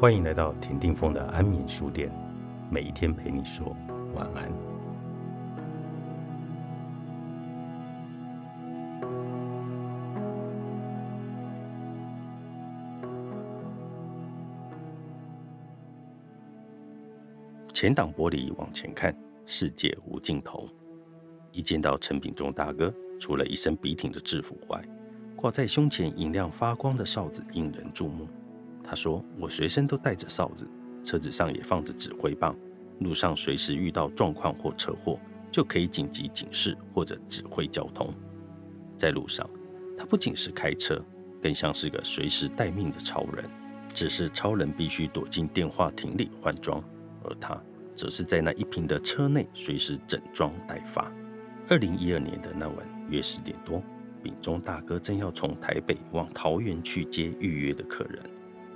欢迎来到田定峰的安眠书店，每一天陪你说晚安。前挡玻璃往前看，世界无尽头。一见到陈炳忠大哥，除了一身笔挺的制服外，挂在胸前银亮发光的哨子引人注目。他说：“我随身都带着哨子，车子上也放着指挥棒，路上随时遇到状况或车祸，就可以紧急警示或者指挥交通。在路上，他不仅是开车，更像是个随时待命的超人。只是超人必须躲进电话亭里换装，而他则是在那一平的车内随时整装待发。”二零一二年的那晚约十点多，丙中大哥正要从台北往桃园去接预约的客人，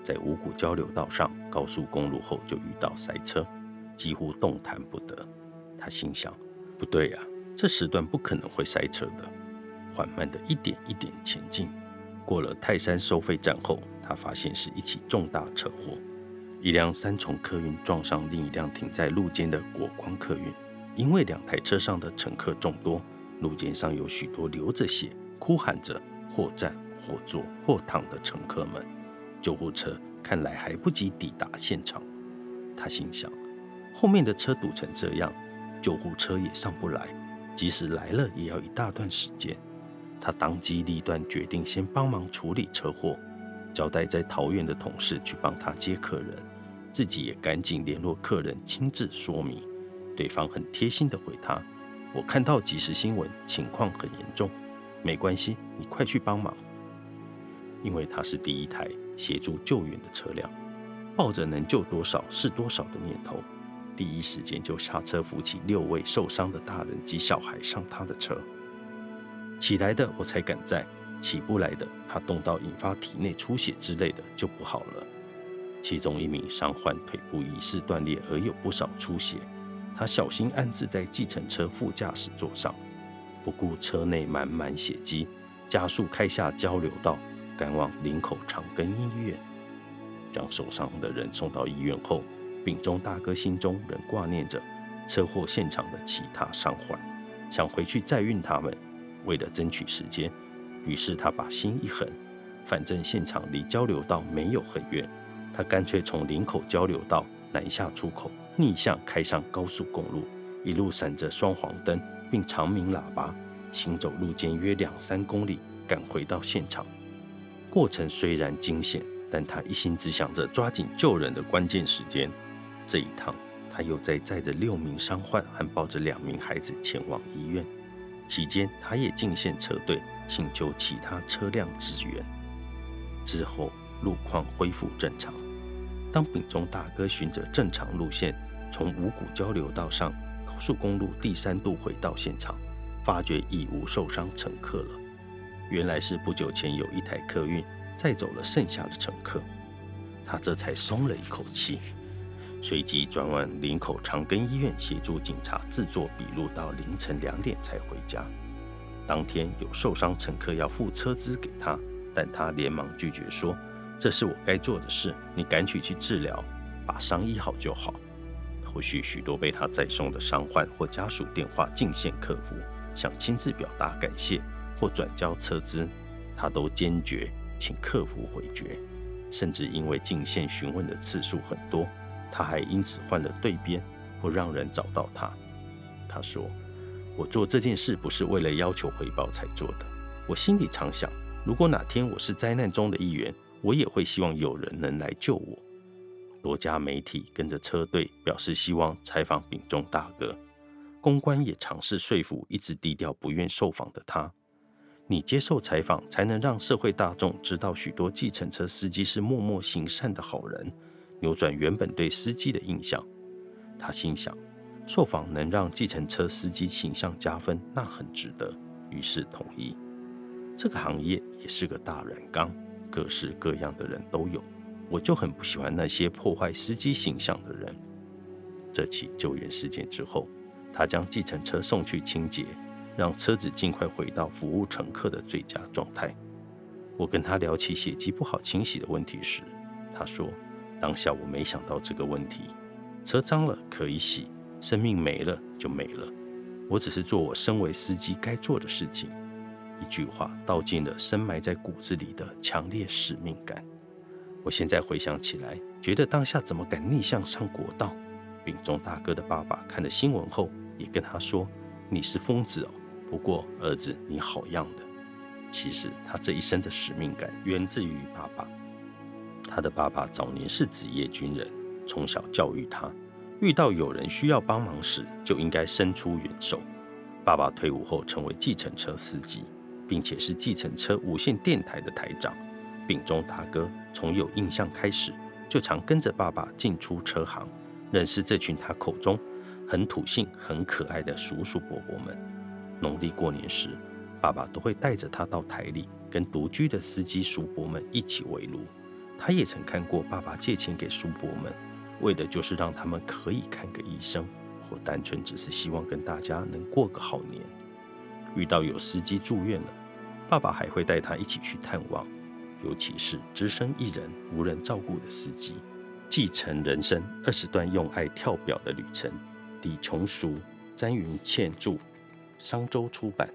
在五股交流道上高速公路后就遇到塞车，几乎动弹不得。他心想：不对呀，这时段不可能会塞车的。缓慢的一点一点前进，过了泰山收费站后，他发现是一起重大车祸，一辆三重客运撞上另一辆停在路肩的国光客运。因为两台车上的乘客众多，路肩上有许多流着血、哭喊着或站或坐或躺的乘客们。救护车看来还不及抵达现场。他心想：后面的车堵成这样，救护车也上不来，即使来了也要一大段时间。他当机立断，决定先帮忙处理车祸，交代在桃园的同事去帮他接客人，自己也赶紧联络客人，亲自说明。对方很贴心的回他：“我看到即时新闻，情况很严重，没关系，你快去帮忙。”因为他是第一台协助救援的车辆，抱着能救多少是多少的念头，第一时间就下车扶起六位受伤的大人及小孩上他的车。起来的我才敢载，起不来的，他动到引发体内出血之类的就不好了。其中一名伤患腿部疑似断裂，而有不少出血。他小心安置在计程车副驾驶座上，不顾车内满满血迹，加速开下交流道，赶往林口长庚医院。将受伤的人送到医院后，丙中大哥心中仍挂念着车祸现场的其他伤患，想回去再运他们。为了争取时间，于是他把心一横，反正现场离交流道没有很远，他干脆从林口交流道南下出口。逆向开上高速公路，一路闪着双黄灯，并长鸣喇叭，行走路径约两三公里，赶回到现场。过程虽然惊险，但他一心只想着抓紧救人的关键时间。这一趟，他又在载着六名伤患，还抱着两名孩子前往医院。期间，他也进线车队，请求其他车辆支援。之后，路况恢复正常。当丙中大哥循着正常路线从五股交流道上高速公路第三度回到现场，发觉已无受伤乘客了。原来是不久前有一台客运载走了剩下的乘客，他这才松了一口气。随即转往林口长庚医院协助警察制作笔录，到凌晨两点才回家。当天有受伤乘客要付车资给他，但他连忙拒绝说。这是我该做的事，你赶紧去治疗，把伤医好就好。后续许多被他载送的伤患或家属电话进线客服，想亲自表达感谢或转交车资，他都坚决请客服回绝。甚至因为进线询问的次数很多，他还因此换了对边或让人找到他。他说：“我做这件事不是为了要求回报才做的，我心里常想，如果哪天我是灾难中的一员。”我也会希望有人能来救我。多家媒体跟着车队表示希望采访丙中大哥，公关也尝试说服一直低调不愿受访的他。你接受采访，才能让社会大众知道许多计程车司机是默默行善的好人，扭转原本对司机的印象。他心想，受访能让计程车司机形象加分，那很值得，于是同意。这个行业也是个大染缸。各式各样的人都有，我就很不喜欢那些破坏司机形象的人。这起救援事件之后，他将计程车送去清洁，让车子尽快回到服务乘客的最佳状态。我跟他聊起血迹不好清洗的问题时，他说：“当下我没想到这个问题。车脏了可以洗，生命没了就没了。我只是做我身为司机该做的事情。一句话道尽了深埋在骨子里的强烈使命感。我现在回想起来，觉得当下怎么敢逆向上国道？丙中大哥的爸爸看了新闻后，也跟他说：“你是疯子哦。”不过儿子，你好样的。其实他这一生的使命感源自于爸爸。他的爸爸早年是职业军人，从小教育他，遇到有人需要帮忙时，就应该伸出援手。爸爸退伍后成为计程车司机，并且是计程车无线电台的台长。丙中大哥从有印象开始，就常跟着爸爸进出车行，认识这群他口中很土性、很可爱的叔叔伯伯们。农历过年时，爸爸都会带着他到台里，跟独居的司机叔伯们一起围炉。他也曾看过爸爸借钱给叔伯们，为的就是让他们可以看个医生。或单纯只是希望跟大家能过个好年。遇到有司机住院了，爸爸还会带他一起去探望，尤其是只身一人、无人照顾的司机。继承人生二十段用爱跳表的旅程，李琼淑、詹云倩著，商周出版。